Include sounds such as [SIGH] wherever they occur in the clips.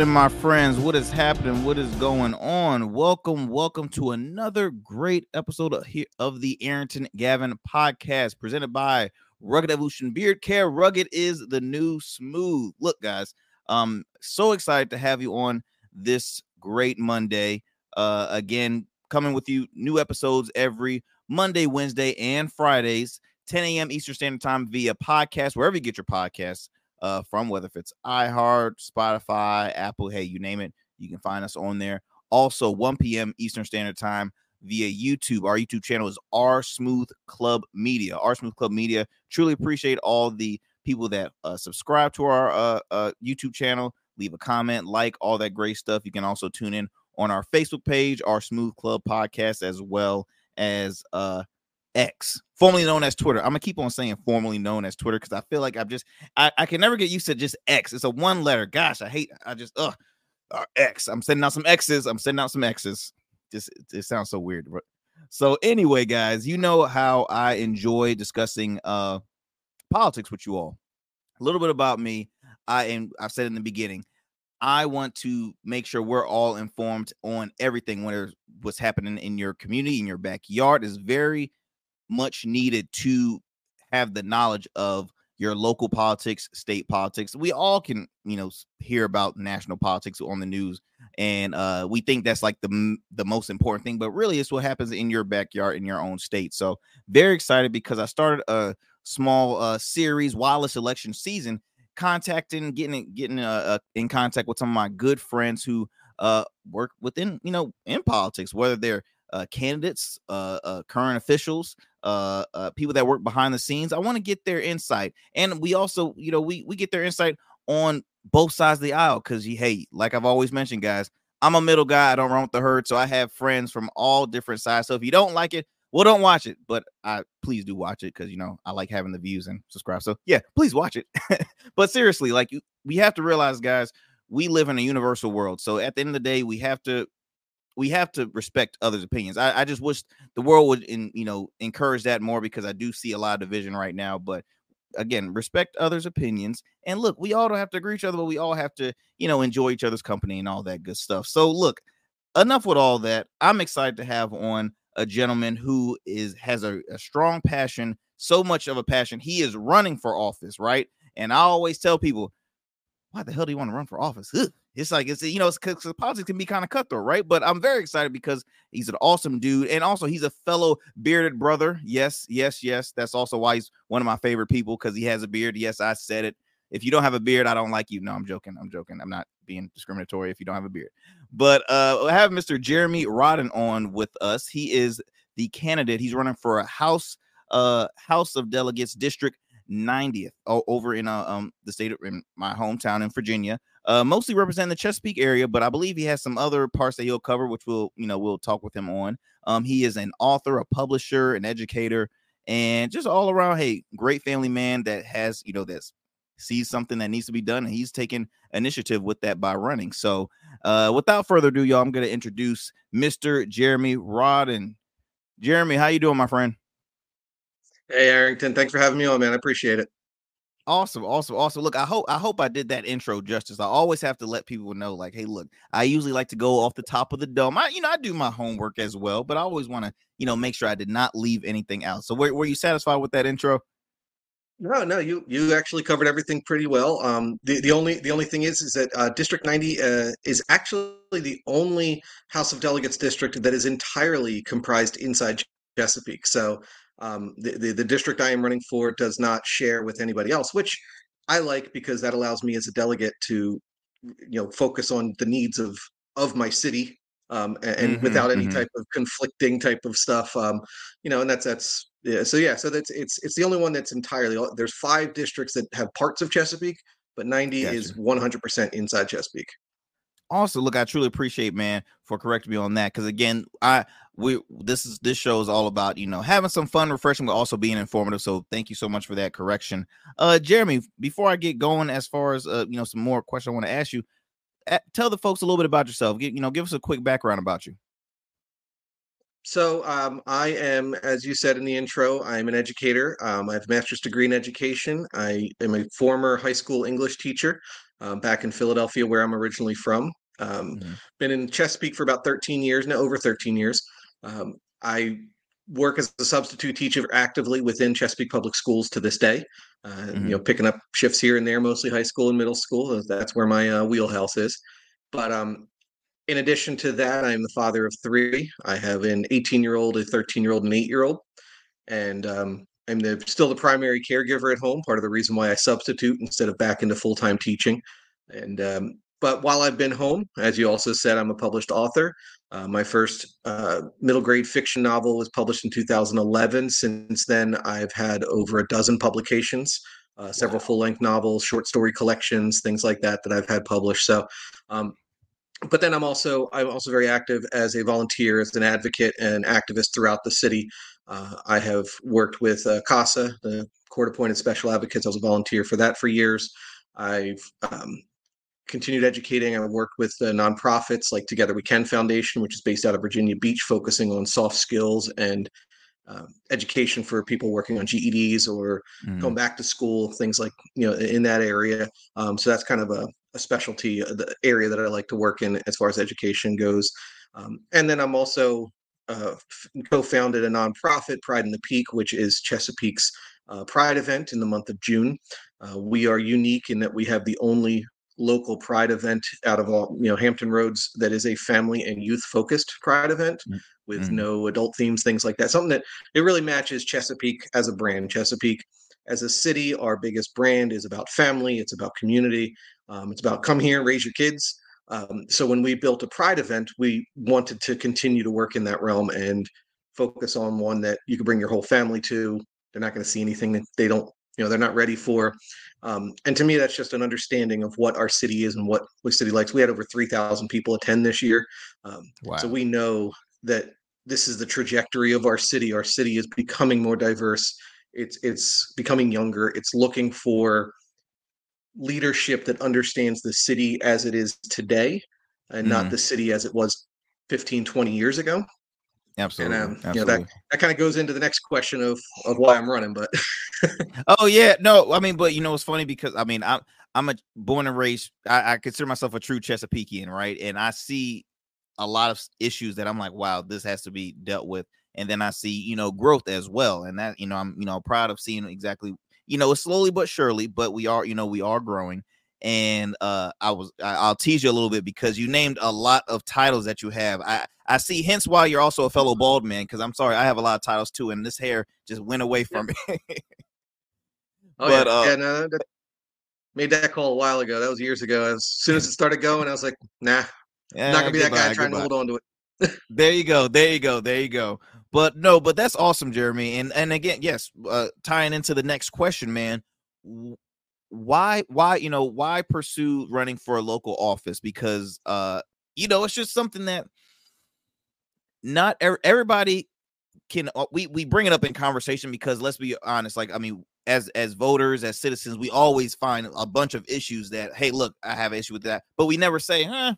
happening, my friends? What is happening? What is going on? Welcome, welcome to another great episode of, here, of the Arrington Gavin podcast presented by Rugged Evolution Beard Care. Rugged is the new smooth. Look, guys, um, so excited to have you on this great Monday. Uh, again, coming with you new episodes every Monday, Wednesday, and Fridays, 10 a.m. Eastern Standard Time via podcast, wherever you get your podcasts uh, from, whether it's iHeart, Spotify, Apple, hey, you name it, you can find us on there. Also, 1 p.m. Eastern Standard Time via YouTube. Our YouTube channel is R Smooth Club Media. R Smooth Club Media. Truly appreciate all the people that uh, subscribe to our uh, uh, YouTube channel, leave a comment, like all that great stuff. You can also tune in on our Facebook page, our Smooth Club podcast, as well as uh, X, formerly known as Twitter. I'm gonna keep on saying formerly known as Twitter because I feel like I'm just I, I can never get used to just X. It's a one letter. Gosh, I hate I just uh, X. I'm sending out some X's. I'm sending out some X's. Just it, it sounds so weird. But so anyway, guys, you know how I enjoy discussing uh politics with you all. A little bit about me. I am I've said in the beginning, I want to make sure we're all informed on everything when what's happening in your community, in your backyard is very much needed to have the knowledge of your local politics, state politics. We all can, you know, hear about national politics on the news, and uh, we think that's like the the most important thing. But really, it's what happens in your backyard in your own state. So very excited because I started a small uh, series this election season, contacting, getting getting uh, uh, in contact with some of my good friends who uh, work within, you know, in politics, whether they're uh, candidates, uh, uh, current officials, uh, uh, people that work behind the scenes. I want to get their insight, and we also, you know, we we get their insight on both sides of the aisle because you, hey, like I've always mentioned, guys, I'm a middle guy. I don't run with the herd, so I have friends from all different sides. So if you don't like it, well, don't watch it, but I please do watch it because you know I like having the views and subscribe. So yeah, please watch it. [LAUGHS] but seriously, like we have to realize, guys, we live in a universal world. So at the end of the day, we have to we have to respect others' opinions. I, I just wish the world would, in you know, encourage that more because I do see a lot of division right now. But again, respect others' opinions. And look, we all don't have to agree with each other, but we all have to, you know, enjoy each other's company and all that good stuff. So look, enough with all that. I'm excited to have on a gentleman who is has a, a strong passion, so much of a passion. He is running for office, right? And I always tell people, why the hell do you want to run for office? Ugh. [LAUGHS] It's like it's you know, it's politics can be kind of cutthroat, right? But I'm very excited because he's an awesome dude, and also he's a fellow bearded brother. Yes, yes, yes. That's also why he's one of my favorite people because he has a beard. Yes, I said it. If you don't have a beard, I don't like you. No, I'm joking. I'm joking. I'm not being discriminatory if you don't have a beard. But uh, I have Mr. Jeremy Rodden on with us. He is the candidate. He's running for a House uh House of Delegates District 90th over in uh, um the state of in my hometown in Virginia. Uh, mostly represent the Chesapeake area, but I believe he has some other parts that he'll cover, which we'll you know we'll talk with him on. Um, he is an author, a publisher, an educator, and just all around, hey, great family man that has you know that sees something that needs to be done, and he's taking initiative with that by running. So, uh, without further ado, y'all, I'm going to introduce Mr. Jeremy Rodden. Jeremy, how you doing, my friend? Hey, Arrington. Thanks for having me on, man. I appreciate it. Awesome, awesome, awesome. Look, I hope I hope I did that intro justice. I always have to let people know, like, hey, look, I usually like to go off the top of the dome. I, you know, I do my homework as well, but I always want to, you know, make sure I did not leave anything out. So, were, were you satisfied with that intro? No, no, you you actually covered everything pretty well. Um, the the only the only thing is is that uh, District 90 uh, is actually the only House of Delegates district that is entirely comprised inside Chesapeake. So um, the, the, the district I am running for does not share with anybody else, which I like because that allows me as a delegate to you know focus on the needs of of my city um, and, mm-hmm, without any mm-hmm. type of conflicting type of stuff. Um, you know, and that's that's yeah. So yeah, so that's it's it's the only one that's entirely. There's five districts that have parts of Chesapeake, but 90 gotcha. is 100% inside Chesapeake also look i truly appreciate man for correcting me on that because again i we this is this show is all about you know having some fun refreshing but also being informative so thank you so much for that correction uh jeremy before i get going as far as uh you know some more questions i want to ask you tell the folks a little bit about yourself Get, you know give us a quick background about you so um, I am, as you said in the intro, I'm an educator. Um, I have a master's degree in education. I am a former high school English teacher. um, back in Philadelphia, where I'm originally from. Um, mm-hmm. Been in Chesapeake for about 13 years now, over 13 years. Um, I work as a substitute teacher actively within Chesapeake Public Schools to this day. Uh, mm-hmm. You know, picking up shifts here and there, mostly high school and middle school. That's where my uh, wheelhouse is. But um, in addition to that, I am the father of three. I have an 18 year old, a 13 year old, and an eight year old. And um, I'm the, still the primary caregiver at home, part of the reason why I substitute instead of back into full time teaching. And um, but while I've been home, as you also said, I'm a published author. Uh, my first uh, middle grade fiction novel was published in 2011. Since then, I've had over a dozen publications, uh, several wow. full length novels, short story collections, things like that that I've had published. So, um, but then I'm also I'm also very active as a volunteer, as an advocate and activist throughout the city. Uh, I have worked with uh, CASA, the Court Appointed Special Advocates. I was a volunteer for that for years. I've um, continued educating. I worked with uh, nonprofits like Together We Can Foundation, which is based out of Virginia Beach, focusing on soft skills and um, education for people working on GEDs or mm. going back to school, things like you know in that area. Um, so that's kind of a, a specialty, uh, the area that I like to work in as far as education goes. Um, and then I'm also uh, co-founded a nonprofit, Pride in the Peake, which is Chesapeake's uh, Pride event in the month of June. Uh, we are unique in that we have the only local pride event out of all you know hampton roads that is a family and youth focused pride event mm, with mm-hmm. no adult themes things like that. Something that it really matches chesapeake as a brand. Chesapeake as a city our biggest brand is about family it's about community um, it's about come here and raise your kids. Um, so when we built a pride event we wanted to continue to work in that realm and focus on one that you could bring your whole family to. They're not going to see anything that they don't you know they're not ready for um, and to me that's just an understanding of what our city is and what the city likes. We had over 3000 people attend this year um, wow. so we know that this is the trajectory of our city. Our city is becoming more diverse. It's it's becoming younger. It's looking for leadership that understands the city as it is today and mm. not the city as it was 15 20 years ago Absolutely. And, um, Absolutely. You know, that, that kind of goes into the next question of, of why I'm running, but. [LAUGHS] oh yeah. No, I mean, but you know, it's funny because I mean, I'm, I'm a born and raised, I, I consider myself a true Chesapeakean, right? And I see a lot of issues that I'm like, wow, this has to be dealt with. And then I see, you know, growth as well. And that, you know, I'm, you know, proud of seeing exactly, you know, slowly but surely, but we are, you know, we are growing and uh i was I, will tease you a little bit because you named a lot of titles that you have i i see hence why you're also a fellow bald man because i'm sorry i have a lot of titles too and this hair just went away from me. [LAUGHS] Oh but, yeah, uh, yeah no, that, made that call a while ago that was years ago as soon as it started going i was like nah yeah, not gonna be goodbye, that guy trying goodbye. to hold on to it. There you go there you go there you go. But no but that's awesome jeremy and and again yes uh tying into the next question man why why you know why pursue running for a local office? Because uh you know it's just something that not er- everybody can uh, we we bring it up in conversation because let's be honest like i mean as as voters as citizens we always find a bunch of issues that hey look i have issue with that but we never say huh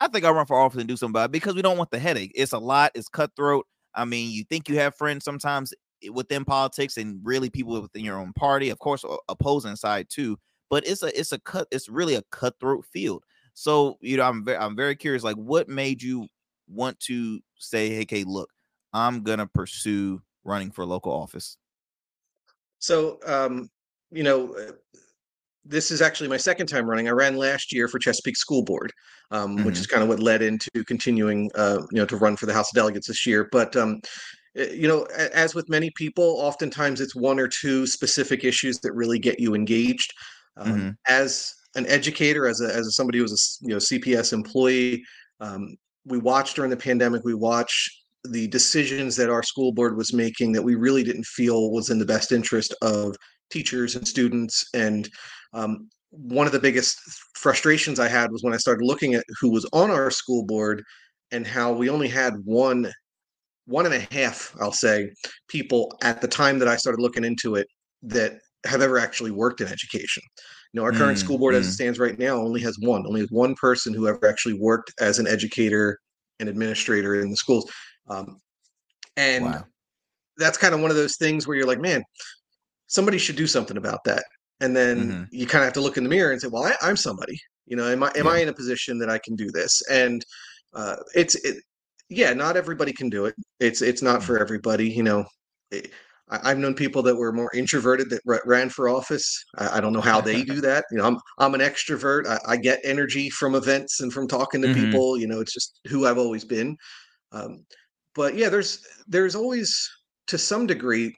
i think i'll run for office and do something about it because we don't want the headache it's a lot it's cutthroat i mean you think you have friends sometimes within politics and really people within your own party, of course, opposing side too. But it's a it's a cut. It's really a cutthroat field. So you know, I'm very I'm very curious. Like, what made you want to say, "Hey, okay, look, I'm gonna pursue running for local office"? So, um, you know, uh, this is actually my second time running. I ran last year for Chesapeake School Board, um, mm-hmm. which is kind of what led into continuing, uh, you know, to run for the House of Delegates this year. But um, Eh, you know as with many people oftentimes it's one or two specific issues that really get you engaged um, mm-hmm. as an educator as a as somebody who's a you know cps employee um, we watched during the pandemic we watched the decisions that our school board was making that we really didn't feel was in the best interest of teachers and students and um, one of the biggest frustrations i had was when i started looking at who was on our school board and how we only had one one and a half, I'll say, people at the time that I started looking into it that have ever actually worked in education. You know, our current mm, school board mm. as it mm. stands right now only has one, only has one person who ever actually worked as an educator and administrator in the schools. Um, and wow. that's kind of one of those things where you're like, man, somebody should do something about that. and then mm-hmm. you kind of have to look in the mirror and say, "Well, I, am somebody. You know, am I am yeah. I in a position that I can do this?" And uh, it's it, yeah, not everybody can do it. It's it's not for mm-hmm. everybody. You know, it, I, have known people that were more introverted that r- ran for office. I, I, don't know how they do that. You know, I'm I'm an extrovert. I, I get energy from events and from talking to mm-hmm. people. You know, it's just who I've always been. Um, but yeah, there's there's always to some degree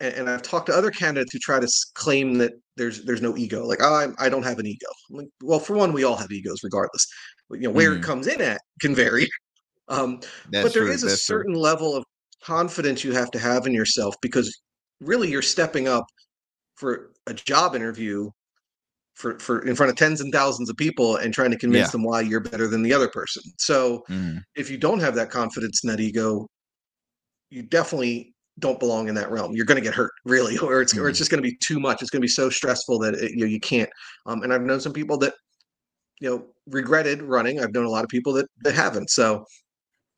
and, and I've talked to other candidates who try to claim that there's there's no ego. Like, oh, I, I don't have an ego. Like, well, for one, we all have egos, regardless. But, you know, where mm. it mm-hmm. comes in at can [LAUGHS] vary. Um, but there true. is a That's certain true. level of confidence you have to have in yourself because really you're stepping up for a job interview for for in front of tens and thousands of people and trying to convince yeah. them why you're better than the other person. So mm. if you don't have that confidence and that ego, you definitely don't belong in that realm. You're going to get hurt, really, [LAUGHS] or it's mm-hmm. or it's just going to be too much. It's going to be so stressful that it, you know, you can't. Um, and I've known some people that you know regretted running. I've known a lot of people that that haven't. So,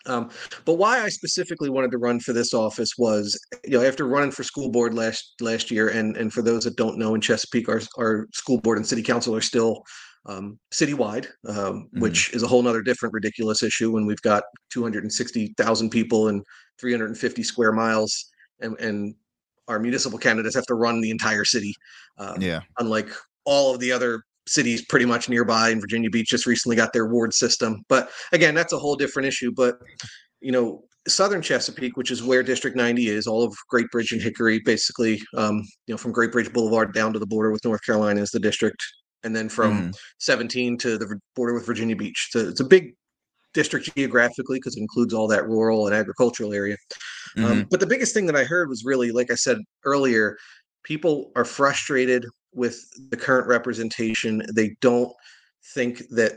um, but why I specifically wanted to run for this office was, you know, after running for school board last last year, and and for those that don't know, in Chesapeake, our our school board and city council are still um, citywide, um, mm-hmm. which is a whole other different ridiculous issue when we've got 260,000 people and 350 square miles, and, and, our municipal candidates have to run the entire city. Um, yeah. Unlike all of the other cities pretty much nearby, and Virginia Beach just recently got their ward system. But again, that's a whole different issue. But you know, southern Chesapeake, which is where District 90 is, all of Great Bridge and Hickory, basically, um, you know, from Great Bridge Boulevard down to the border with North Carolina is the district and then from mm. 17 to the border with Virginia Beach. So it's a big district geographically because it includes all that rural and agricultural area. Um, mm-hmm. Um, but the biggest thing that I heard was really, like I said earlier, people are frustrated with the current representation. They don't think that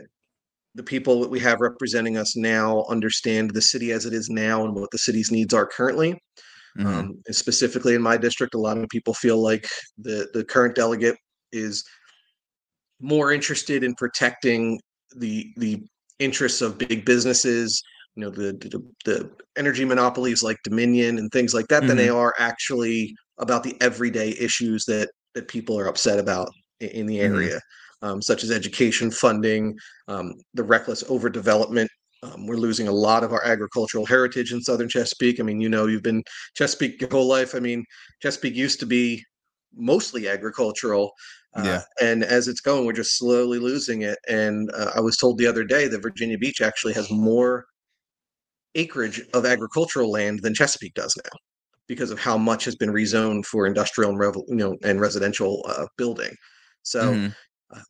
the people that we have representing us now understand the city as it is now and what the city's needs are currently. Mm-hmm. Um, and specifically in my district, a lot of people feel like the the current delegate is more interested in protecting the the interests of big businesses you know the the, the energy monopolies like dominion and things like that mm-hmm. than they mm-hmm. are actually about the everyday issues that that people are upset about in, the mm-hmm. area mm-hmm. um, such as education funding um, the reckless overdevelopment um, we're losing a lot of our agricultural heritage in southern chesapeake i mean you know you've been chesapeake your whole life i mean chesapeake used to be mostly agricultural. Uh, yeah. And as it's going, we're just slowly losing it. And uh, I was told the other day that Virginia Beach actually has more acreage of agricultural land than Chesapeake does now because of how much has been rezoned for industrial and you know and residential uh, building. So, mm-hmm. Uh,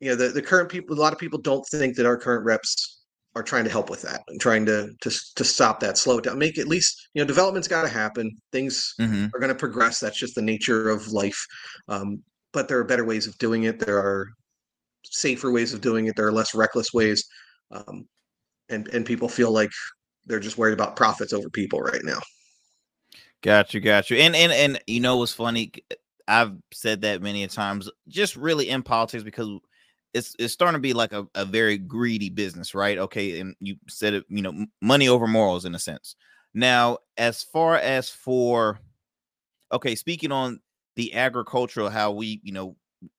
you know, the, the current people, a lot of people don't think that our current reps are trying to help with that and trying to to to stop that, slow it down, make at least you know development's got to happen. Things mm-hmm. are going to progress. That's just the nature of life. Um, but there are better ways of doing it. There are safer ways of doing it. There are less reckless ways, um, and and people feel like they're just worried about profits over people right now. Got you, got you. And and and you know what's funny? I've said that many times, just really in politics because it's it's starting to be like a, a very greedy business, right? Okay, and you said it, you know, money over morals in a sense. Now, as far as for okay, speaking on the agricultural, how we, you know,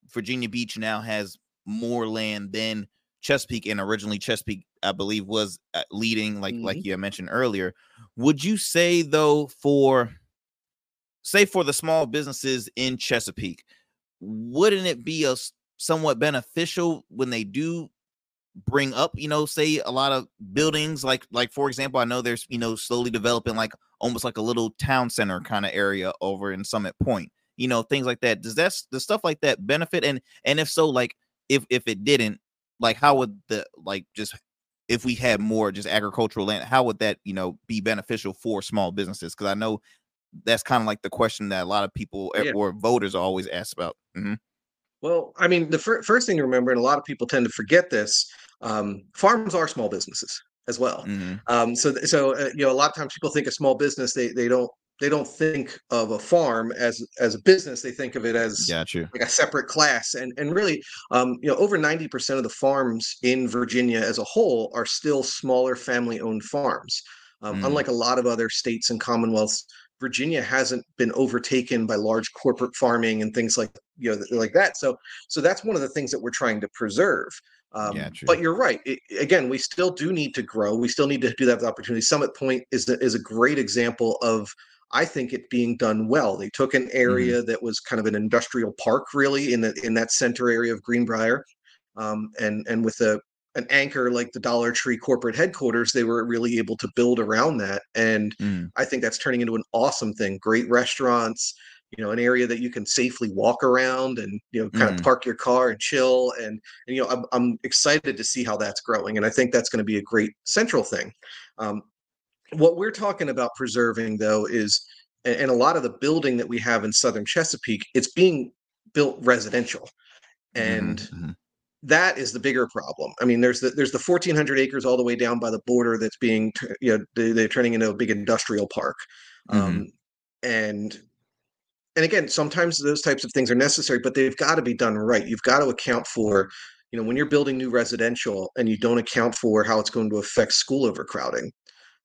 Virginia Beach now has more land than Chesapeake, and originally Chesapeake, I believe, was uh, leading, like mm-hmm. like you mentioned earlier. Would you say though, for say for the small businesses in Chesapeake, wouldn't it be a somewhat beneficial when they do bring up you know say a lot of buildings like like for example i know there's you know slowly developing like almost like a little town center kind of area over in summit point you know things like that does that the stuff like that benefit and and if so like if if it didn't like how would the like just if we had more just agricultural land how would that you know be beneficial for small businesses because i know that's kind of like the question that a lot of people yeah. or voters always ask about mm-hmm. Well, I mean, the fir- first thing to remember, and a lot of people tend to forget this, um, farms are small businesses as well. Mm-hmm. Um, so, so uh, you know, a lot of times people think a small business, they they don't they don't think of a farm as as a business. They think of it as like a separate class. And and really, um, you know, over ninety percent of the farms in Virginia as a whole are still smaller family owned farms. Um, mm. Unlike a lot of other states and commonwealths, Virginia hasn't been overtaken by large corporate farming and things like you know like that. So so that's one of the things that we're trying to preserve. Um, yeah, but you're right. It, again, we still do need to grow. We still need to do that with opportunity. Summit Point is the, is a great example of I think it being done well. They took an mm-hmm. area mm-hmm. that was kind of an industrial park, really, in the in that center area of Greenbrier, um, and and with a an anchor like the Dollar Tree corporate headquarters, they were really able to build around that. And mm. I think that's turning into an awesome thing. Great restaurants, you know, an area that you can safely walk around and, you know, kind mm. of park your car and chill. And, and you know, I'm, I'm excited to see how that's growing. And I think that's going to be a great central thing. Um, what we're talking about preserving, though, is, and a lot of the building that we have in southern Chesapeake, it's being built residential. And mm-hmm. mm-hmm that is the bigger problem. I mean, there's the there's the 1,400 acres all the way down by the border that's being you know they, are turning into a big industrial park, mm-hmm. um, and and again, sometimes those types of things are necessary, but they've got to be done right. You've got to account for you know when you're building new residential and you don't account for how it's going to affect school overcrowding.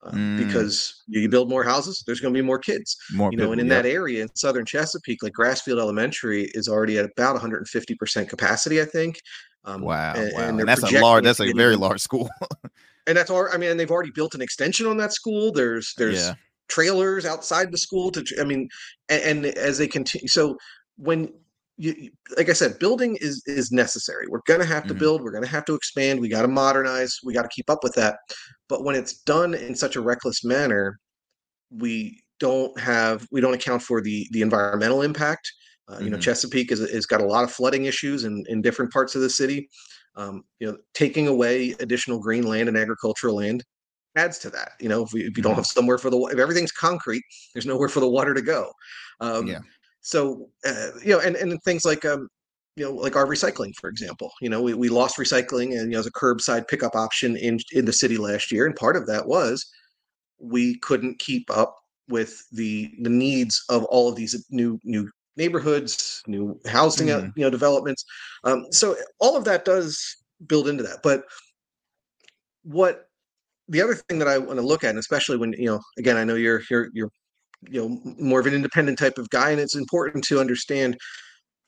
Uh, mm. Because you build more houses, there's going to be more kids. More you know, people, and in yep. that area in southern Chesapeake, like Grassfield Elementary is already at about 150% capacity, I think. Um, wow, and, wow. And, and that's a large, that's a very large school. and that's all. I mean, they've already built an extension on that school. There's there's yeah. trailers outside the school to. I mean, and, and as they continue, so when you, like I said, building is is necessary. We're gonna have to mm-hmm. build. We're gonna have to expand. We got to modernize. We got to keep up with that. But when it's done in such a reckless manner, we don't have we don't account for the the environmental impact uh, you mm-hmm. know, Chesapeake is, is got a lot of flooding issues in, in different parts of the city. Um, you know, taking away additional green land and agricultural land adds to that. You know, if, we, if you don't mm-hmm. have somewhere for the if everything's concrete, there's nowhere for the water to go. Um, yeah. So uh, you know, and and things like um, you know, like our recycling, for example. You know, we, we lost recycling and you know as a curbside pickup option in in the city last year, and part of that was we couldn't keep up with the the needs of all of these new new neighborhoods, new housing, mm. you know, developments. Um, so all of that does build into that. But what the other thing that I want to look at, and especially when you know, again, I know you're you're you're you know more of an independent type of guy, and it's important to understand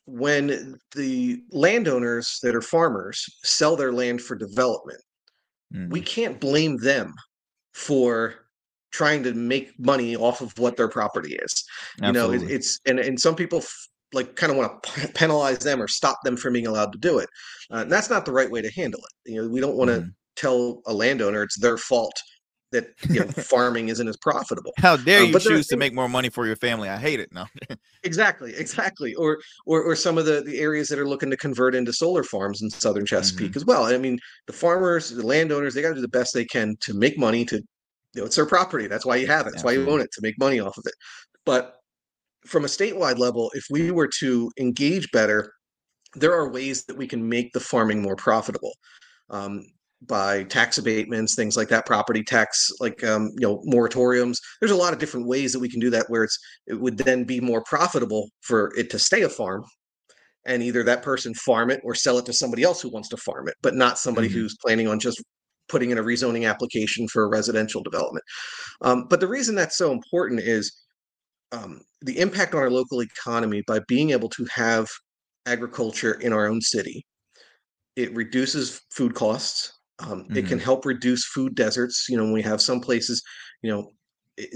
when the landowners that are farmers sell their land for development. Mm. We can't blame them for trying to make money off of what their property is. Absolutely. You know, it, it's and and some people f- like kind of want to p- penalize them or stop them from being allowed to do it. Uh, and that's not the right way to handle it. You know, we don't want to mm. tell a landowner it's their fault that you know [LAUGHS] farming isn't as profitable. How dare um, you choose to make more money for your family? I hate it. No. [LAUGHS] exactly, exactly. Or or or some of the the areas that are looking to convert into solar farms in southern Chesapeake mm-hmm. as well. I mean, the farmers, the landowners, they got to do the best they can to make money to you know, it's their property. That's why you have it. That's why you own it to make money off of it. But from a statewide level, if we were to engage better, there are ways that we can make the farming more profitable um, by tax abatements, things like that, property tax, like um, you know, moratoriums. There's a lot of different ways that we can do that, where it's it would then be more profitable for it to stay a farm, and either that person farm it or sell it to somebody else who wants to farm it, but not somebody mm-hmm. who's planning on just putting in a rezoning application for a residential development. Um, but the reason that's so important is um, the impact on our local economy by being able to have agriculture in our own city. It reduces food costs. Um, mm-hmm. It can mm-hmm. help reduce food deserts. You know, we have some places, you know,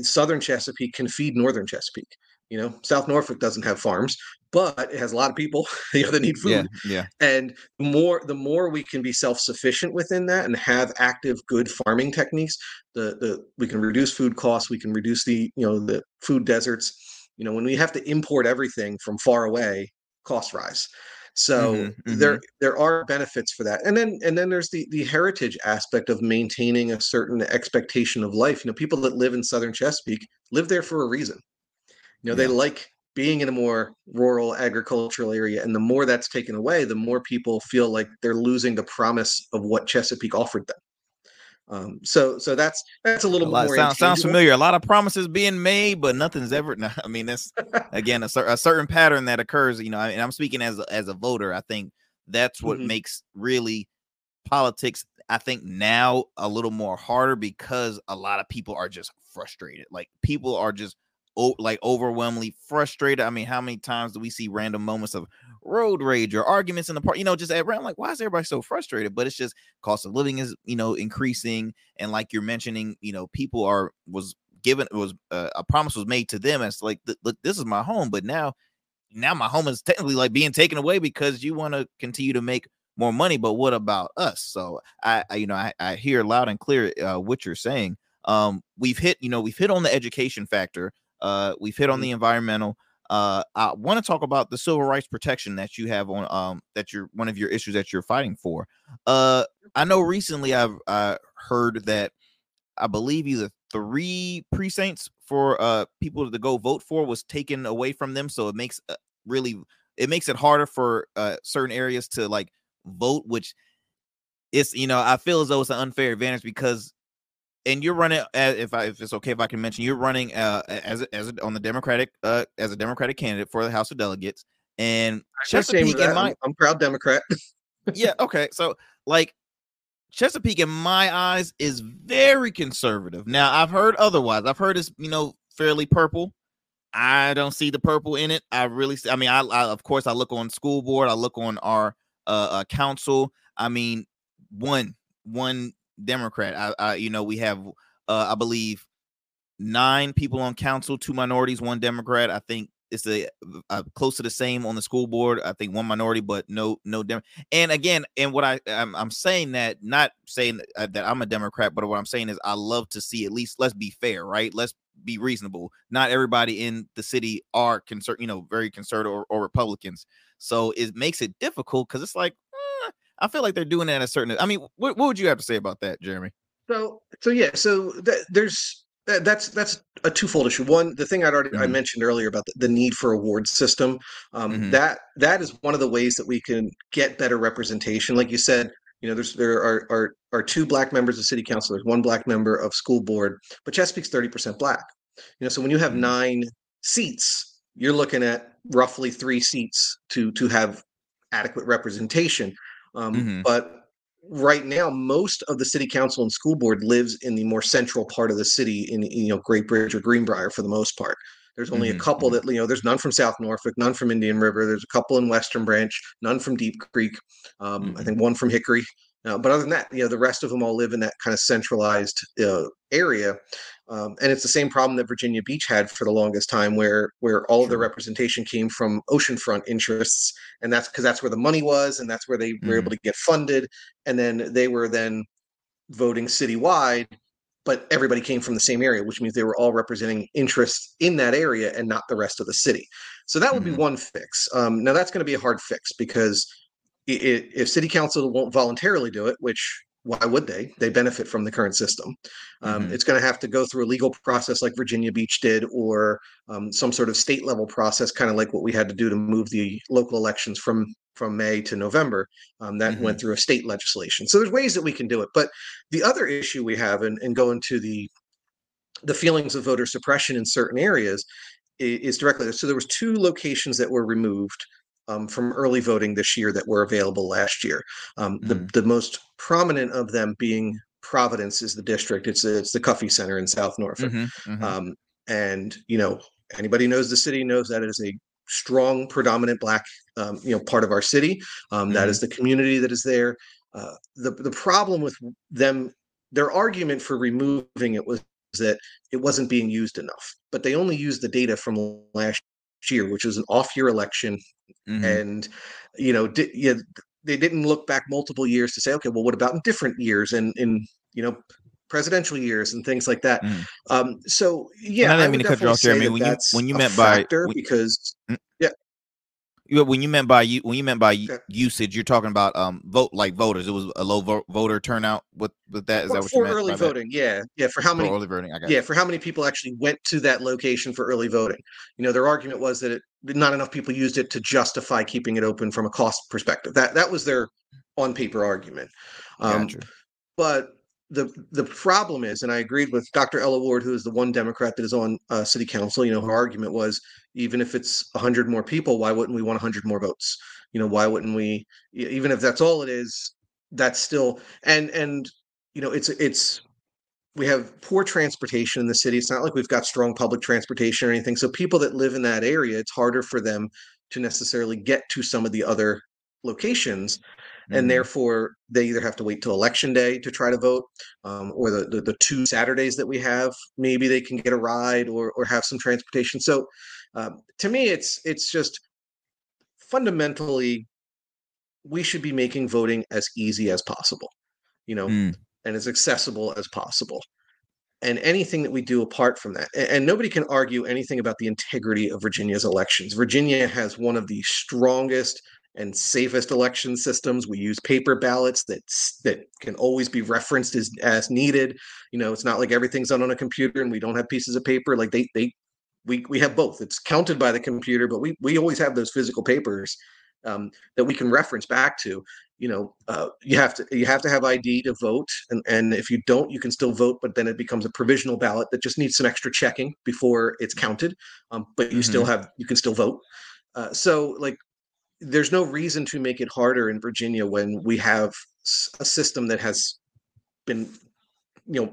southern Chesapeake can feed northern Chesapeake. You know, South Norfolk doesn't have farms, but it has a lot of people [LAUGHS] you know, that need food. Yeah, yeah. And the more the more we can be self sufficient within that and have active, good farming techniques, the the we can reduce food costs. We can reduce the you know the food deserts. You know, when we have to import everything from far away, costs rise. So mm-hmm, mm-hmm. there there are benefits for that. And then and then there's the the heritage aspect of maintaining a certain expectation of life. You know, people that live in southern Chesapeake live there for a reason. You know, yeah. they like being in a more rural agricultural area. And the more that's taken away, the more people feel like they're losing the promise of what Chesapeake offered them. Um, so so that's that's a little a lot, more sounds, sounds familiar. A lot of promises being made, but nothing's ever. [LAUGHS] No, I mean, that's again a, a, certain pattern that occurs. You know, and I'm speaking as a, as a voter. I think that's what mm-hmm. makes really politics. I think now a little more harder because a lot of people are just frustrated. Like people are just like overwhelmingly frustrated. I mean, how many times do we see random moments of road rage or arguments in the park? You know, just around like, why is everybody so frustrated? But it's just cost of living is you know increasing, and like you're mentioning, you know, people are was given was uh, a promise was made to them as like, look, this is my home, but now now my home is technically like being taken away because you want to continue to make more money but what about us so i, I you know I, I hear loud and clear uh, what you're saying um we've hit you know we've hit on the education factor uh we've hit on Mhm. the environmental uh i want to talk about the civil rights protection that you have on um that you're one of your issues that you're fighting for. Uh i know recently i've uh heard that i believe either three precincts for uh people to go vote for was taken away from them so it makes uh, really it makes it harder for uh certain areas to like vote which it's you know i feel as though it's an unfair advantage because and you're running uh, if I if it's okay if I can mention you're running uh as as a, on the Democratic uh as a Democratic candidate for the House of Delegates and I'm Chesapeake in my I'm, I'm proud Democrat. yeah okay so like Chesapeake in my eyes is very conservative. Now I've heard otherwise. I've heard it's you know fairly purple. I don't see the purple in it. I really see, I mean I, I of course I look on school board, I look on our uh, uh council. I mean one one Democrat. I, I you know we have uh I believe nine people on council, two minorities, one Democrat. I think it's a, uh close to the same on the school board. I think one minority, but no no Dem. And again, and what I I'm, I'm saying that not saying that, uh, I'm a Democrat, but what I'm saying is I love to see at least let's be fair, right? Let's be reasonable. Not everybody in the city are concerned, you know, very conservative or, or Republicans. So it makes it difficult because it's like I feel like they're doing that at a certain. I mean, what, what would you have to say about that, Jeremy? So so yeah, so th- there's that, that's that's a twofold issue. One, the thing I'd already I Mhm. mentioned earlier about the, the need for a ward system. Um, Mhm. That that is one of the ways that we can get better representation. Like you said, you know, there's there are are are two black members of city council. There's one black member of school board, but Chesapeake's thirty percent black. You know, so when you have Mhm. nine seats, you're looking at roughly three seats to to have adequate representation. Um, Mhm. But right now most of the city council and school board lives in the more central part of the city in you know great bridge or greenbrier for the most part there's only Mhm, a couple mhm. that you know there's none from south norfolk none from indian river there's a couple in western branch none from deep creek um, i Mhm. think one from hickory uh, but other than that you know the rest of them all live in that kind of centralized uh, area um, and it's the same problem that virginia beach had for the longest time where where all of the representation came from oceanfront interests and that's because that's where the money was and that's where they were Mhm. able to get funded and then they were then voting citywide but everybody came from the same area which means they were all representing interests in that area and not the rest of the city so that would Mhm. be one fix um, now that's going to be a hard fix because if city council won't voluntarily do it which why would they? They benefit from the current system. Um, Mhm. it's going to have to go through a legal process like virginia beach did or um, some sort of state level process kind of like what we had to do to move the local elections from from may to november. Um, that Mhm. went through a state legislation. So there's ways that we can do it. But the other issue we have and, and go into the the feelings of voter suppression in certain areas is directly so there was two locations that were removed um, from early voting this year that were available last year um, the, Mhm. the most prominent of them being providence is the district it's it's the cuffee center in south norfolk Mhm. Mhm. um, and you know anybody knows the city knows that it is a strong predominant black um, you know part of our city um, that is the community that is there uh, the the problem with them their argument for removing it was that it wasn't being used enough but they only used the data from last year which was an off year election Mhm. and you know di- yeah, they didn't look back multiple years to say okay well what about in different years and in you know presidential years and things like that Mhm. um so And yeah I didn't I mean to cut you off, Jeremy. When you that's when you meant by when, because you- when you meant by you when you meant by Okay. usage, you're talking about um vote like voters. It was a low vo- voter turnout with with that. Is for, that what you for meant early by that? voting yeah yeah for how For many early voting, I got yeah for how many people actually went to that location for early voting you know their argument was that it not enough people used it to justify keeping it open from a cost perspective that that was their on paper argument um, Gotcha. but the the problem is, and I agreed with Dr. Ella Ward, who is the one Democrat that is on uh, city council. You know, her argument was even if it's hundred more people, why wouldn't we want hundred more votes? You know, why wouldn't we? Even if that's all it is, that's still and and you know, it's it's we have poor transportation in the city. It's not like we've got strong public transportation or anything. So people that live in that area, it's harder for them to necessarily get to some of the other locations. Mm-hmm. And therefore, they either have to wait till election day to try to vote, um, or the, the, the two Saturdays that we have, maybe they can get a ride or or have some transportation. So, um, to me, it's it's just fundamentally, we should be making voting as easy as possible. You know, mm and as accessible as possible. And anything that we do apart from that, and, and nobody can argue anything about the integrity of Virginia's elections. Virginia has one of the strongest and safest election systems. We use paper ballots that that can always be referenced as as needed. You know, it's not like everything's done on a computer and we don't have pieces of paper. Like they they we we have both. It's counted by the computer, but we we always have those physical papers um, that we can reference back to. You know, uh, you have to you have to have ID to vote, and and if you don't, you can still vote, but then it becomes a provisional ballot that just needs some extra checking before it's counted. Um, but you mm-hmm. still have you can still vote. Uh, so like, there's no reason to make it harder in Virginia when we have a system that has been, you know,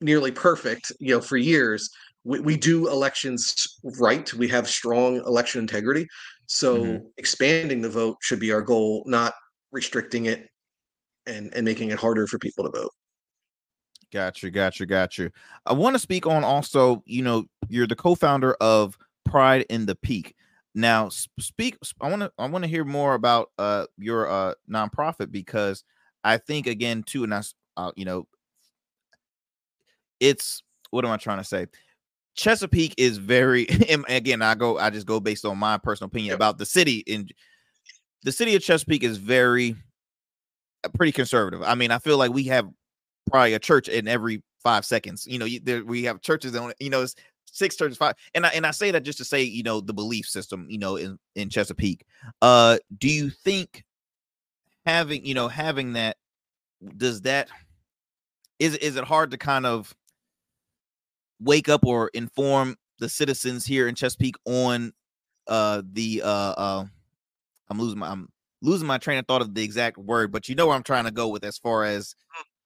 nearly perfect, you know, for years. We, we do elections right. We have strong election integrity. So mm-hmm. expanding the vote should be our goal, not restricting it and and making it harder for people to vote. Gotcha, gotcha, gotcha. I want to speak on also, you know, you're the co-founder of Pride in the Peake. Now, speak. I want to. I want to hear more about uh your uh nonprofit because I think again too, and I, uh, you know, it's what am I trying to say? Chesapeake is very [LAUGHS] again, I go I just go based on my personal opinion yep. about the city in the city of Chesapeake is very uh, pretty conservative. I mean, I feel like we have probably a church in every 5 seconds. You know, you, there, we have churches on you know, it's six churches five and I and I say that just to say, you know, the belief system, you know, in in Chesapeake. Uh do you think having, you know, having that does that is is it hard to kind of wake up or inform the citizens here in Chesapeake on uh the uh uh I'm losing my I'm losing my train of thought of the exact word, but you know where I'm trying to go with as far as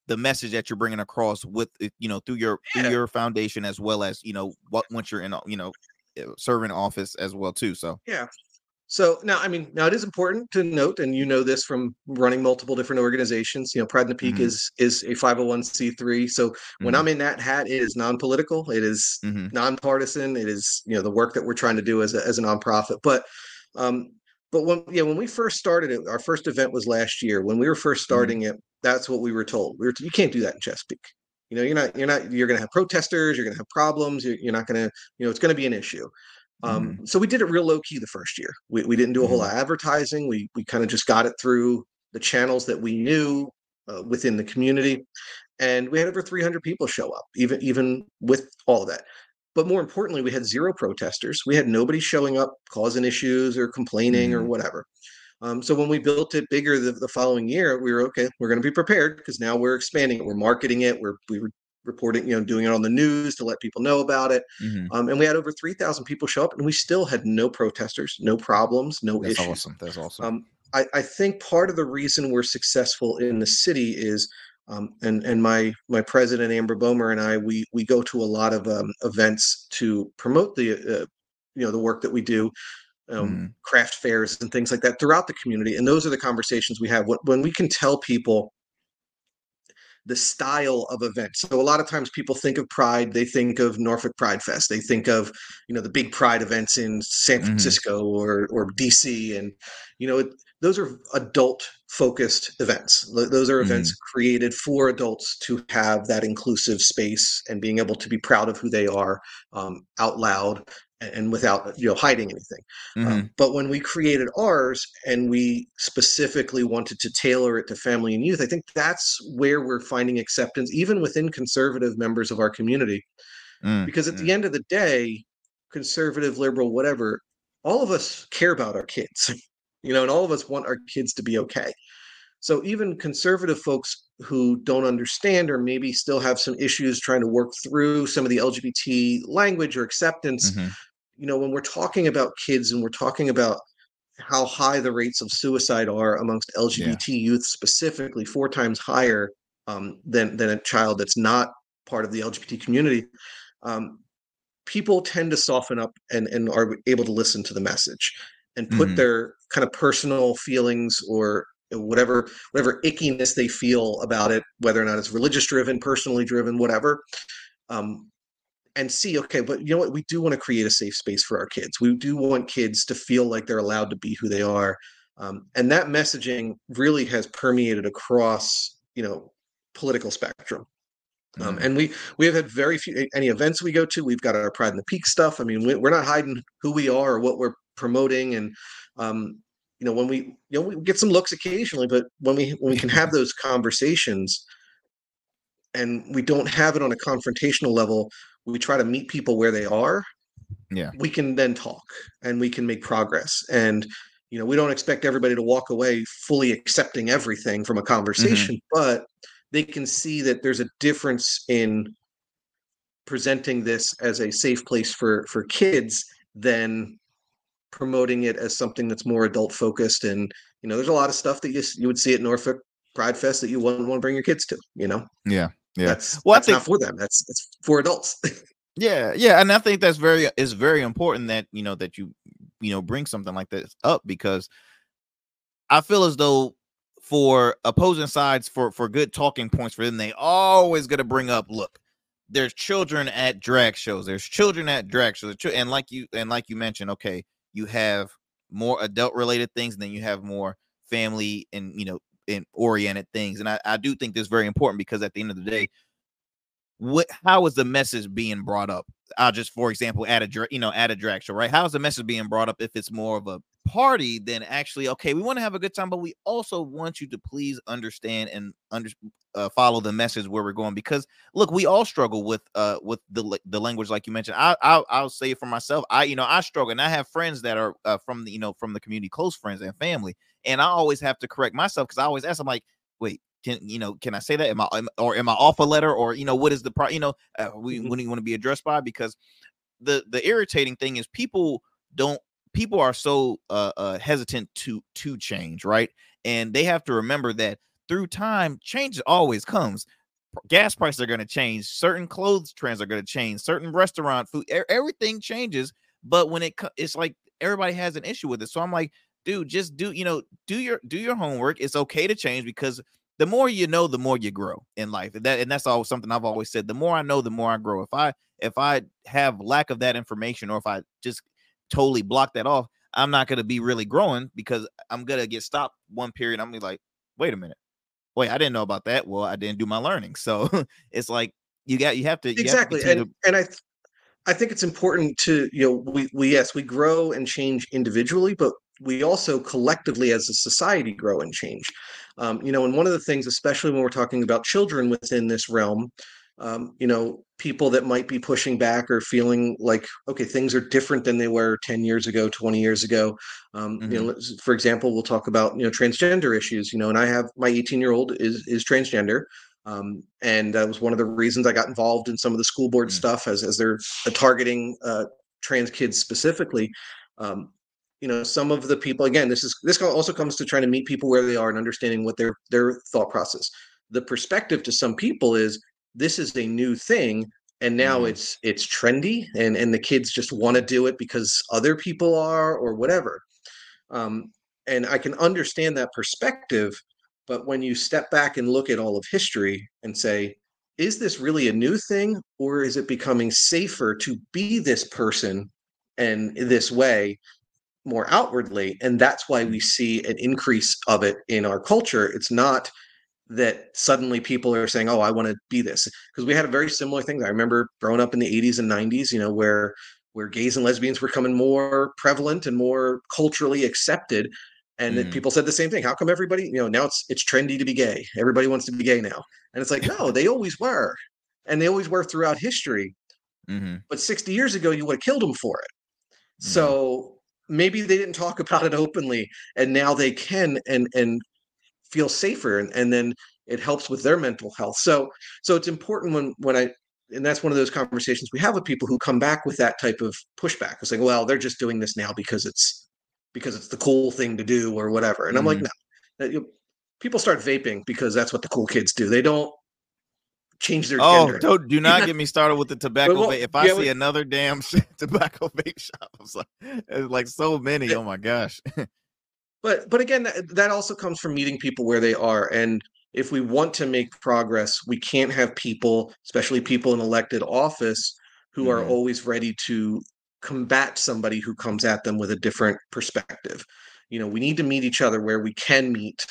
the message that you're bringing across with you know through your yeah. through your foundation as well as you know what once you're in you know eh, serving office as well too. So yeah, so now, I mean, now it is important to note, and you know this from running multiple different organizations. You know, Pride in the Peake mm-hmm. is is a 501c3. So mm-hmm. when I'm in that hat, it is non-political, it is mm-hmm. nonpartisan, it is you know the work that we're trying to do as a as a nonprofit. But um, but when yeah, when we first started it, our first event was last year. When we were first mm-hmm. starting it, that's what we were told. We were you can't do that in Chesapeake. You know, you're not you're not you're going to have protesters. You're going to have problems. You're, you're not going to you know it's going to be an issue. Um, mm-hmm. So we did it real low key the first year. We, we didn't do a whole mm-hmm. lot of advertising. We we kind of just got it through the channels that we knew uh, within the community, and we had over 300 people show up, even even with all of that. But more importantly, we had zero protesters. We had nobody showing up causing issues or complaining mm-hmm. or whatever. Um, so when we built it bigger the, the following year, we were okay. We're going to be prepared because now we're expanding it. We're marketing it. We're we were reporting, you know, doing it on the news to let people know about it. Mm-hmm. Um, and we had over 3,000 people show up and we still had no protesters, no problems, no issues. That's issues. awesome. That's awesome. Um, I, I, think part of the reason we're successful in the city is, um, and and my my president Amber Bomer and I we we go to a lot of um, events to promote the uh, you know the work that we do, um, mm. craft fairs and things like that throughout the community. And those are the conversations we have when, when we can tell people the style of event. So a lot of times people think of Pride, they think of Norfolk Pride Fest, they think of you know the big Pride events in San mm-hmm. Francisco mm-hmm. or or DC, and you know it, those are adult focused events. Those are events mm-hmm. created for adults to have that inclusive space and being able to be proud of who they are um, out loud and without you know hiding anything um, mm-hmm. um, but when we created ours and we specifically wanted to tailor it to family and youth i think that's where we're finding acceptance even within conservative members of our community mm-hmm. because at the mm. end of the day conservative liberal whatever all of us care about our kids [LAUGHS] you know and all of us want our kids to be okay so even conservative folks who don't understand or maybe still have some issues trying to work through some of the LGBT language or acceptance, mm-hmm you know, when we're talking about kids and we're talking about how high the rates of suicide are amongst LGBT yeah. youth, specifically four times higher um, than than a child that's not part of the lgbt community um, people tend to soften up and and are able to listen to the message and put mm-hmm. their kind of personal feelings or whatever whatever ickiness they feel about it whether or not it's religious driven personally driven whatever um, and see okay but you know what? We do want to create a safe space for our kids. We do want kids to feel like they're allowed to be who they are um, and that messaging really has permeated across you know political spectrum. Um, mm. and we we have had very few any events we go to. We've got our pride in the Peake stuff. I mean we, are not hiding who we are or what we're promoting and um, you know when we you know we get some looks occasionally but when we when we can have those conversations and we don't have it on a confrontational level we try to meet people where they are yeah. we can then talk and we can make progress. And you know we don't expect everybody to walk away fully accepting everything from a conversation mm-hmm. but they can see that there's a difference in presenting this as a safe place for for kids than promoting it as something that's more adult focused. And you know there's a lot of stuff that you you would see at Norfolk Pride Fest that you wouldn't want to bring your kids to you know? Yeah yeah that's well that's think, not for them that's it's for adults. [LAUGHS] Yeah yeah and I think that's very is very important that you know that you you know bring something like this up because I feel as though for opposing sides for for good talking points for them they always going to bring up look there's children at drag shows there's children at drag shows and like you and like you mentioned okay you have more adult related things and then you have more family and you know in oriented things and I, I do think this is very important because at the end of the day what how is the message being brought up? I'll just for example add a you know add a drag show right? How is the message being brought up if it's more of a party then actually okay we want to have a good time but we also want you to please understand and under uh, follow the message where we're going because look we all struggle with uh with the the language like you mentioned. I I'll, I'll say it for myself I you know I struggle and I have friends that are uh, from the you know from the community close friends and family and I always have to correct myself because I always ask I'm like wait can you know can I say that? Am I am, or am I off a letter or you know what is the pro you know uh, we when you want to be addressed by because the the irritating thing is people don't people are so uh, uh, hesitant to to change, right? And they have to remember that through time, change always comes. Gas prices are going to change. Certain clothes trends are going to change. Certain restaurant food, everything changes. But when it it's like everybody has an issue with it. So I'm like, dude, just do you know do your do your homework. It's okay to change because the more you know, the more you grow in life. And that and that's always something I've always said. The more I know, the more I grow. If I if I have lack of that information, or if I just totally block that off, I'm not going to be really growing because I'm going to get stopped one period. I'm to be like, wait a minute. Wait, I didn't know about that. Well, I didn't do my learning. So [LAUGHS] it's like you got you have to exactly. Have to and, and I th- I think it's important to, you know, we we yes, we grow and change individually, but we also collectively as a society grow and change. Um, you know, and one of the things, especially when we're talking about children within this realm, um, you know, people that might be pushing back or feeling like, okay, things are different than they were 10 years ago, 20 years ago. Um, mm-hmm. You know, for example, we'll talk about, you know, transgender issues, you know, and I have my 18 year old is, is transgender. Um, and that was one of the reasons I got involved in some of the school board mm-hmm. stuff as, as they're uh, targeting uh, trans kids specifically. Um, you know, some of the people, again, this is, this also comes to trying to meet people where they are and understanding what their, their thought process. The perspective to some people is, this is a new thing and now mm. it's it's trendy and and the kids just want to do it because other people are or whatever. Um, and i can understand that perspective but when you step back and look at all of history and say is this really a new thing or is it becoming safer to be this person and this way more outwardly? And that's why we see an increase of it in our culture. It's not that suddenly people are saying, "Oh, I want to be this," because we had a very similar thing. I remember growing up in the '80s and '90s, you know, where where gays and lesbians were coming more prevalent and more culturally accepted, and mm. people said the same thing. How come everybody, you know, now it's it's trendy to be gay? Everybody wants to be gay now, and it's like, no, they always were, and they always were throughout history. Mm-hmm. But 60 years ago, you would have killed them for it. Mm. So maybe they didn't talk about it openly, and now they can, and and feel safer and, and then it helps with their mental health so so it's important when when i and that's one of those conversations we have with people who come back with that type of pushback it's like well they're just doing this now because it's because it's the cool thing to do or whatever and mm-hmm. i'm like mm-hmm. no people start vaping because that's what the cool kids do they don't change their oh, gender. don't do not get me started with the [LAUGHS] tobacco well, vape. If I yeah, see we- another damn [LAUGHS] tobacco vape shop, [LAUGHS] I'm like, it's like so many. Oh my gosh. But but again that, that also comes from meeting people where they are and if we want to make progress we can't have people especially people in elected office who are Mhm. always ready to combat somebody who comes at them with a different perspective. You know we need to meet each other where we can meet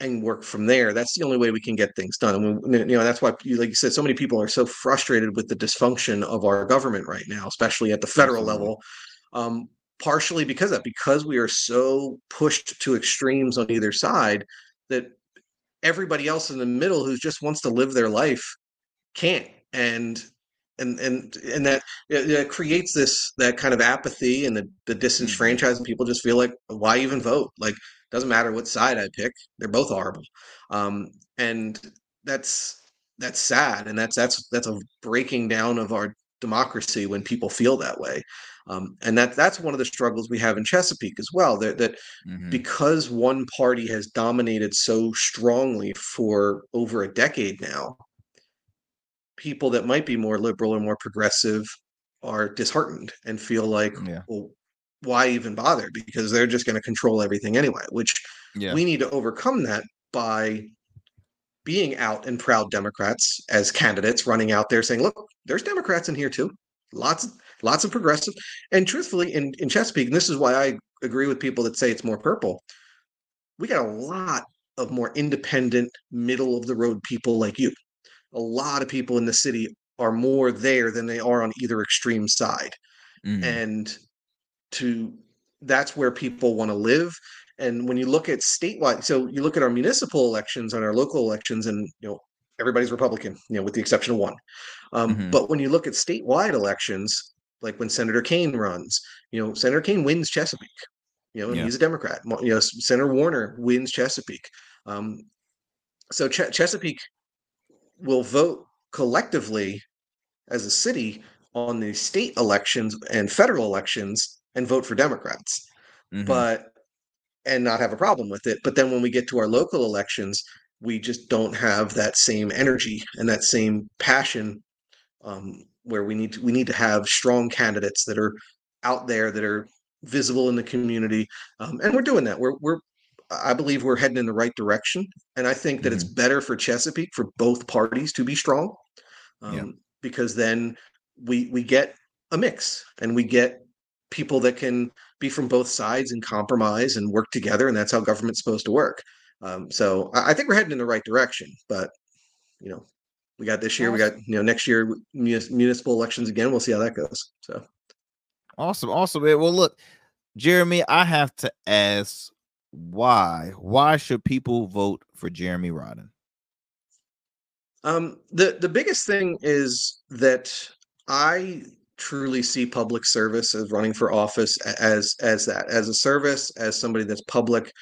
and work from there. That's the only way we can get things done and we, you know that's why like you said so many people are so frustrated with the dysfunction of our government right now especially at the federal level. Um, partially because of that, because we are so pushed to extremes on either side that everybody else in the middle who just wants to live their life can't. And and and and that it, it creates this that kind of apathy and the, the disenfranchised people just feel like why even vote? Like doesn't matter what side i pick they're both horrible. Um and that's that's sad and that's that's that's a breaking down of our democracy when people feel that way um, and that that's one of the struggles we have in chesapeake as well that that Mhm. because one party has dominated so strongly for over a decade now, people that might be more liberal or more progressive are disheartened and feel like, Yeah. well, why even bother? Because they're just going to control everything anyway, which Yeah. we need to overcome that by being out and proud Democrats as candidates running out there saying, look, there's Democrats in here too. Lots lots of progressive. And truthfully, in, in Chesapeake, and this is why I agree with people that say it's more purple, we got a lot of more independent, middle of the road people like you. A lot of people in the city are more there than they are on either extreme side Mhm. and to that's where people want to live and when you look at statewide so you look at our municipal elections and our local elections and you know everybody's republican you know with the exception of one um, Mhm. but when you look at statewide elections like when senator Kaine runs you know senator Kaine wins chesapeake you know and Yeah. he's a democrat you know senator warner wins chesapeake um, so Ch- chesapeake will vote collectively as a city on the state elections and federal elections and vote for Democrats, Mhm. but and not have a problem with it. But then when we get to our local elections, we just don't have that same energy and that same passion. Um, where we need to, we need to have strong candidates that are out there that are visible in the community, um, and we're doing that. We're we're I believe we're heading in the right direction, and I think that it's better for Chesapeake for both parties to be strong, um, Yeah. because then we we get a mix and we get people that can be from both sides and compromise and work together, and that's how government's supposed to work. Um, so I, I think we're heading in the right direction, but you know, we got this year, we got you know next year municipal elections again. We'll see how that goes. So Awesome, awesome. man. Well, look, Jeremy, I have to ask why? Why should people vote for Jeremy Rodden? Um, the the biggest thing is that I truly see public service as running for office as as that as a service as somebody that's public.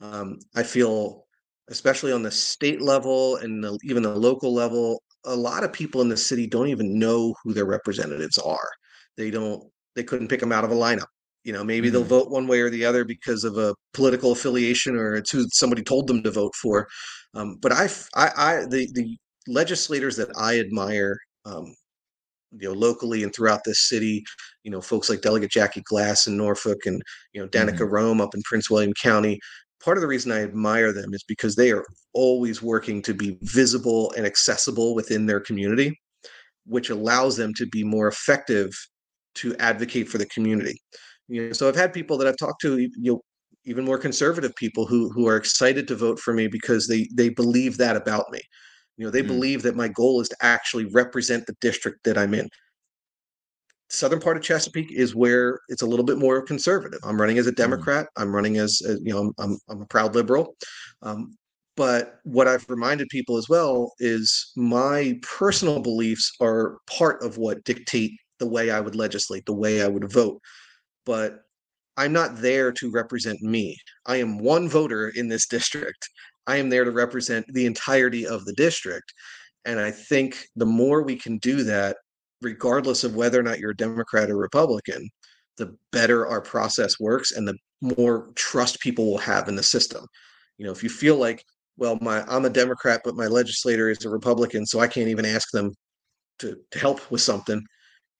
Um, I feel, especially on the state level and the, even the local level, a lot of people in the city don't even know who their representatives are. They don't. They couldn't pick them out of a lineup. You know, maybe they'll Mhm. vote one way or the other because of a political affiliation or it's who somebody told them to vote for. Um, but I, the the legislators that I admire, um, you know, locally and throughout this city, you know, folks like Delegate Jackie Glass in Norfolk and you know Danica mm-hmm. Roem up in Prince William County. Part of the reason I admire them is because they are always working to be visible and accessible within their community, which allows them to be more effective to advocate for the community. You know, so I've had people that I've talked to, you know, even more conservative people who who are excited to vote for me because they they believe that about me. You know, they Mm. believe that my goal is to actually represent the district that I'm in. Southern part of Chesapeake is where it's a little bit more conservative. I'm running as a Democrat. I'm running as, as you know, I'm, I'm I'm a proud liberal. Um, but what I've reminded people as well is my personal beliefs are part of what dictate the way I would legislate, the way I would vote. But I'm not there to represent me. I am one voter in this [LAUGHS] district. I am there to represent the entirety of the district. And I think the more we can do that, regardless of whether or not you're a Democrat or Republican, the better our process works and the more trust people will have in the system. You know, if you feel like well, my I'm a Democrat, but my legislator is a Republican, so I can't even ask them to, to help with something.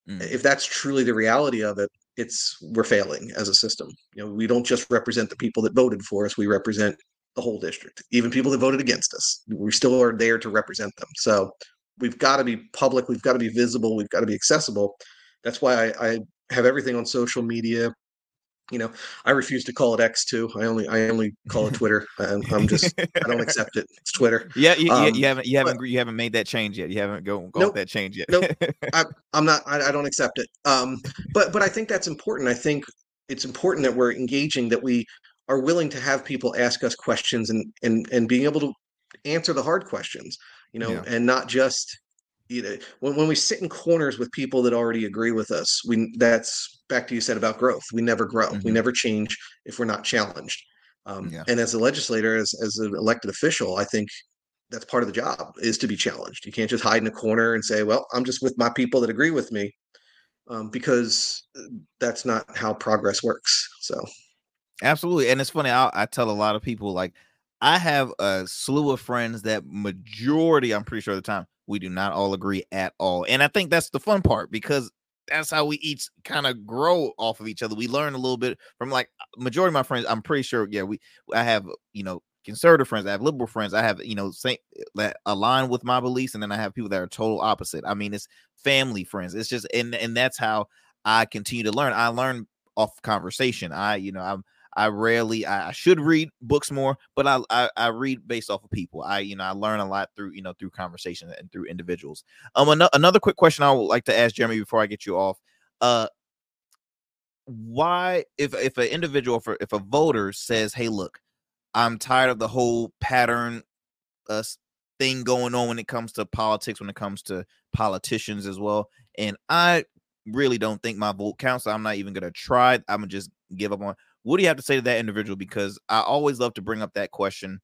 Mm. If that's truly the reality of it, it's we're failing as a system. You know, we don't just represent the people that voted for us; we represent the whole district, even people that voted against us. We still are there to represent them. So we've got to be public, we've got to be visible, we've got to be accessible. That's why I, I have everything on social media. You know i refuse to call it x too. I only i only call it [LAUGHS] twitter. I'm, I'm just i don't accept it. It's twitter. Yeah you, um, you haven't you haven't but, you haven't made that change yet. You haven't go, go nope, that change yet. Nope. [LAUGHS] I, am not I, I, don't accept it. Um but but i think that's important. I think it's important that we're engaging that we are willing to have people ask us questions and and and being able to answer the hard questions you know yeah. and not just you know when, when we sit in corners with people that already agree with us we that's back to you said about growth we never grow mm-hmm. we never change if we're not challenged um, yeah. and as a legislator as, as an elected official i think that's part of the job is to be challenged you can't just hide in a corner and say well i'm just with my people that agree with me um, because uh, that's not how progress works so absolutely and it's funny I, I tell a lot of people like i have a slew of friends that majority i'm pretty sure the time we do not all agree at all. And I think that's the fun part because that's how we each kind of grow off of each other. We learn a little bit from like majority of my friends. I'm pretty sure, yeah, we I have you know conservative friends, I have liberal friends, I have you know same that align with my beliefs, and then I have people that are total opposite. I mean, it's family friends. It's just and and that's how I continue to learn. I learn off conversation. I you know I'm I rarely I, I should read books more, but I, I, I read based off of people. I you know I learn a lot through you know through conversation and through individuals. Um, an- another quick question I would like to ask Jeremy before I get you off. Uh, why if if an individual if a, if a voter says, "Hey, look, I'm tired of the whole pattern uh thing going on when it comes to politics, when it comes to politicians as well, and I really don't think my vote counts. So I'm not even gonna try. I'm gonna just give up on. What do you have to say to that individual? Because I always love to bring up that question.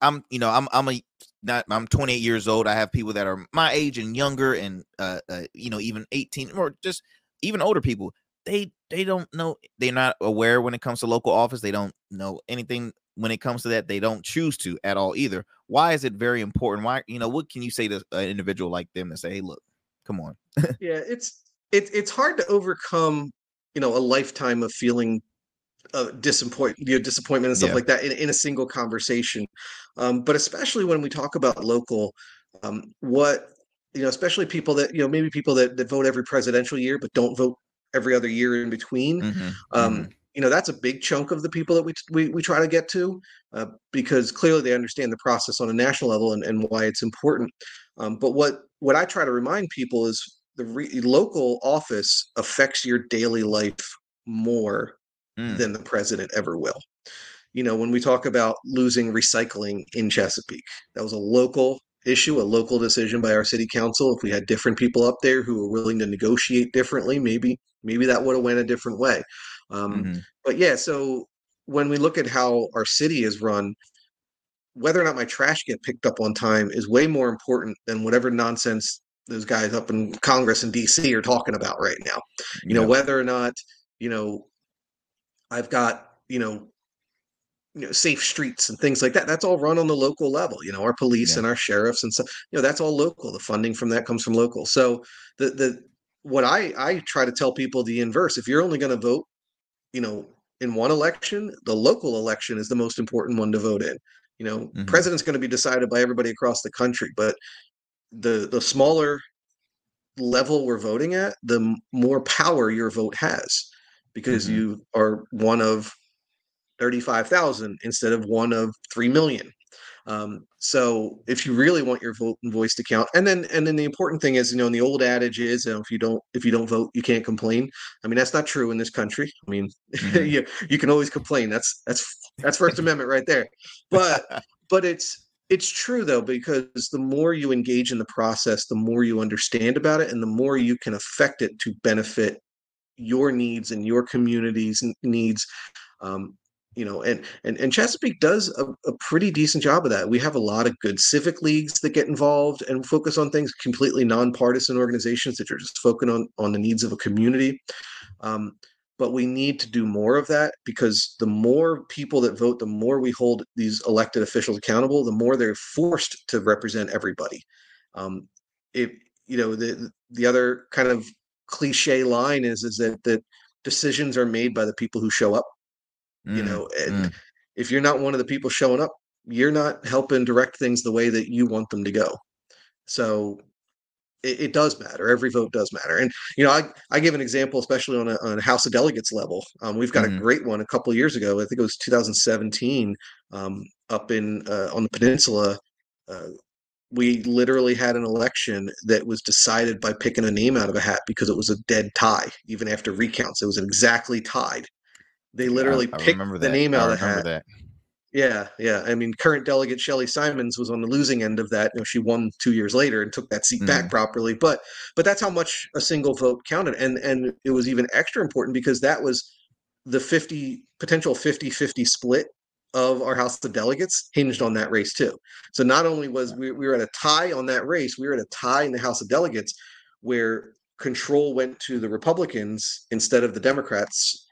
I'm, you know, I'm, I'm a not, I'm 28 years old. I have people that are my age and younger, and uh, uh you know, even 18 or just even older people. They, they don't know. They're not aware when it comes to local office. They don't know anything when it comes to that. They don't choose to at all either. Why is it very important? Why, you know, what can you say to an individual like them to say, hey, look, come on? yeah, it's it's it's hard to overcome you know a lifetime of feeling uh, disappoint you know, disappointment and stuff yeah. like that in, in a single conversation um, but especially when we talk about local um, what you know especially people that you know maybe people that, that vote every presidential year but don't vote every other year in between mm-hmm. Um, mm-hmm. you know that's a big chunk of the people that we we, we try to get to uh, because clearly they understand the process on a national level and, and why it's important um, but what what i try to remind people is the re- local office affects your daily life more mm. than the president ever will. You know, when we talk about losing recycling in Chesapeake, that was a local issue, a local decision by our city council. If we had different people up there who were willing to negotiate differently, maybe maybe that would have went a different way. Um, mm-hmm. But yeah, so when we look at how our city is run, whether or not my trash get picked up on time is way more important than whatever nonsense those guys up in Congress and DC are talking about right now. You know, whether or not, you know, I've got, you know, you know, safe streets and things like that. That's all run on the local level. You know, our police yeah. and our sheriffs and so you know, that's all local. The funding from that comes from local. So the the what I I try to tell people the inverse. If you're only going to vote, you know, in one election, the local election is the most important one to vote in. You know, mm-hmm. president's going to be decided by everybody across the country, but the the smaller level we're voting at, the more power your vote has because mm-hmm. you are one of 35,000 instead of one of 3 million. Um, so if you really want your vote and voice to count, and then and then the important thing is, you know, in the old adage is, you know, if you don't if you don't vote, you can't complain. I mean, that's not true in this country. I mean, mm-hmm. [LAUGHS] you you can always complain. That's that's that's First Amendment right there. But but it's it's true though, because the more you engage in the process, the more you understand about it, and the more you can affect it to benefit your needs and your community's needs. Um, you know, and and and Chesapeake does a, a, pretty decent job of that. We have a lot of good civic leagues that get involved and focus on things. Completely nonpartisan organizations that are just focusing on on the needs of a community. Um, but we need to do more of that because the more people that vote, the more we hold these elected officials accountable, the more they're forced to represent everybody. Um, if you know the the other kind of cliche line is is that that decisions are made by the people who show up. Mm, you know, and mm. if you're not one of the people showing up, you're not helping direct things the way that you want them to go. So it, it, does matter. Every vote does matter. And you know, I, I give an example, especially on a, on a House of Delegates level. Um, we've got mm-hmm. a great one a couple years ago. I think it was 2017 um, up in uh, on the peninsula. Uh, we literally had an election that was decided by picking a name out of a hat because it was a dead tie, even after recounts. It was exactly tied. They literally yeah, picked I the name out of the hat. That. Yeah, yeah. I mean, current delegate Shelly Simonds was on the losing end of that. You know, she won two years later and took that seat mm-hmm. back properly. But but that's how much a single vote counted. And and it was even extra important because that was the 50 potential 50-50 split of our House of Delegates hinged on that race too. So not only was we, we were at a tie on that race, we were at a tie in the House of Delegates where control went to the Republicans instead of the Democrats.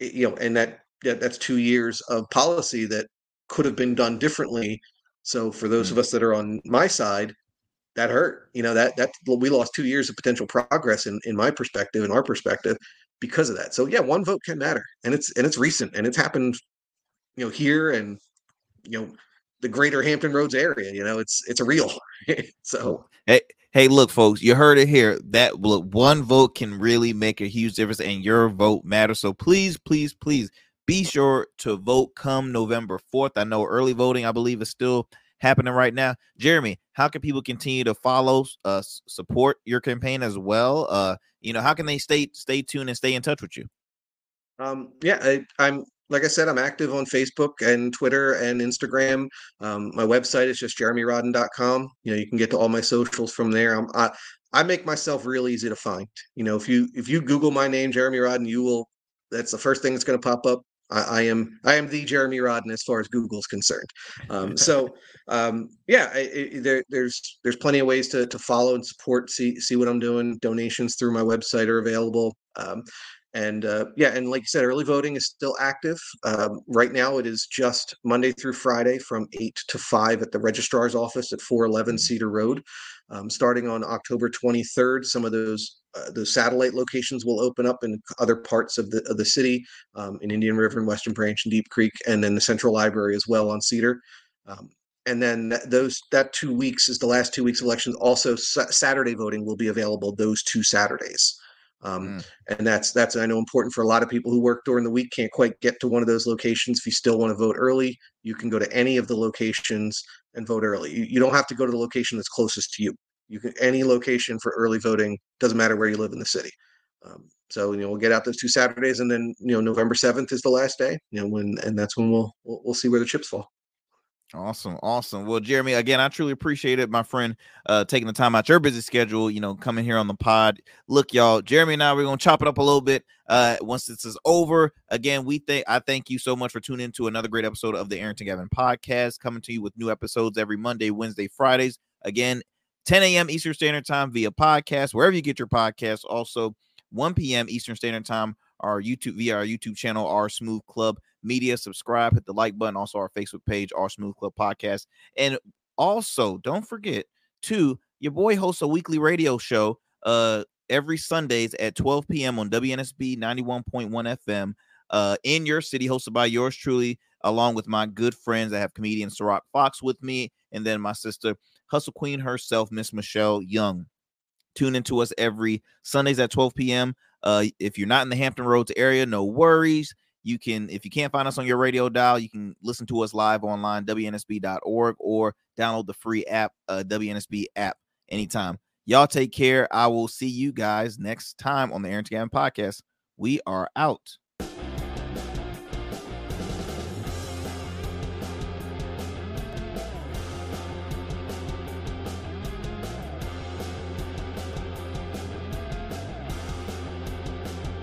You know, and that yeah, that's two years of policy that could have been done differently. So for those mm-hmm. of us that are on my side, that hurt. You know that that we lost two years of potential progress in in my perspective, in our perspective, because of that. So yeah, one vote can matter, and it's and it's recent, and it's happened, you know, here and you know the greater Hampton Roads area. You know, it's it's a real. [LAUGHS] so hey, hey, look, folks, you heard it here. That look, one vote can really make a huge difference, and your vote matters. So please, please, please be sure to vote come November 4th. I know early voting, I believe, is still happening right now. Jeremy, how can people continue to follow, uh, support your campaign as well? Uh, you know, how can they stay stay tuned and stay in touch with you? Um, yeah, I, I'm like I said, I'm active on Facebook and Twitter and Instagram. Um, my website is just jeremyrodden.com. You know, you can get to all my socials from there. I'm, I, I make myself real easy to find. You know, if you if you Google my name, Jeremy Rodden, you will. That's the first thing that's going to pop up. I, I, am I am the Jeremy Rodden as far as Google's concerned. Um, [LAUGHS] so um, yeah, I, I, there, there's there's plenty of ways to to follow and support. See see what I'm doing. Donations through my website are available. Um, and uh, yeah, and like you said, early voting is still active. Um, right now, it is just Monday through Friday from eight to five at the registrar's office at 411 mm. Cedar Road. Um, starting on October 23rd, some of those uh, the satellite locations will open up in other parts of the of the city, um, in Indian River and Western Branch and Deep Creek, and then the Central Library as well on Cedar. Um, and then that, those that two weeks is the last two weeks of elections. Also, Saturday voting will be available those two Saturdays. Um, mm. And that's that's I know important for a lot of people who work during the week can't quite get to one of those locations. If you still want to vote early, you can go to any of the locations and vote early. You, you don't have to go to the location that's closest to you. You can any location for early voting. Doesn't matter where you live in the city. Um, so you know we'll get out those two Saturdays, and then you know November seventh is the last day. You know when, and that's when we'll we'll, we'll see where the chips fall. Awesome, awesome. Well, Jeremy, again, I truly appreciate it, my friend, uh, taking the time out your busy schedule, you know, coming here on the pod. Look, y'all, Jeremy and I, we're gonna chop it up a little bit. Uh, once this is over, again, we think I thank you so much for tuning in to another great episode of the Arrington Gavin podcast, coming to you with new episodes every Monday, Wednesday, Fridays. Again, 10 a.m. Eastern Standard Time via podcast, wherever you get your podcasts. Also, 1 p.m. Eastern Standard Time, our YouTube via our YouTube channel, our Smooth Club Media. Subscribe, hit the like button. Also, our Facebook page, our Smooth Club Podcast. And also, don't forget to your boy hosts a weekly radio show uh every Sundays at 12 p.m. on WNSB 91.1 FM uh in your city, hosted by yours truly, along with my good friends. I have comedian Ciroc Fox with me, and then my sister Hustle Queen herself, Miss Michelle Young. Tune into us every Sundays at 12 p.m. Uh, if you're not in the Hampton Roads area, no worries. You can, if you can't find us on your radio dial, you can listen to us live online, WNSB.org, or download the free app, uh, WNSB app, anytime. Y'all take care. I will see you guys next time on the Arrington Gavin podcast. We are out.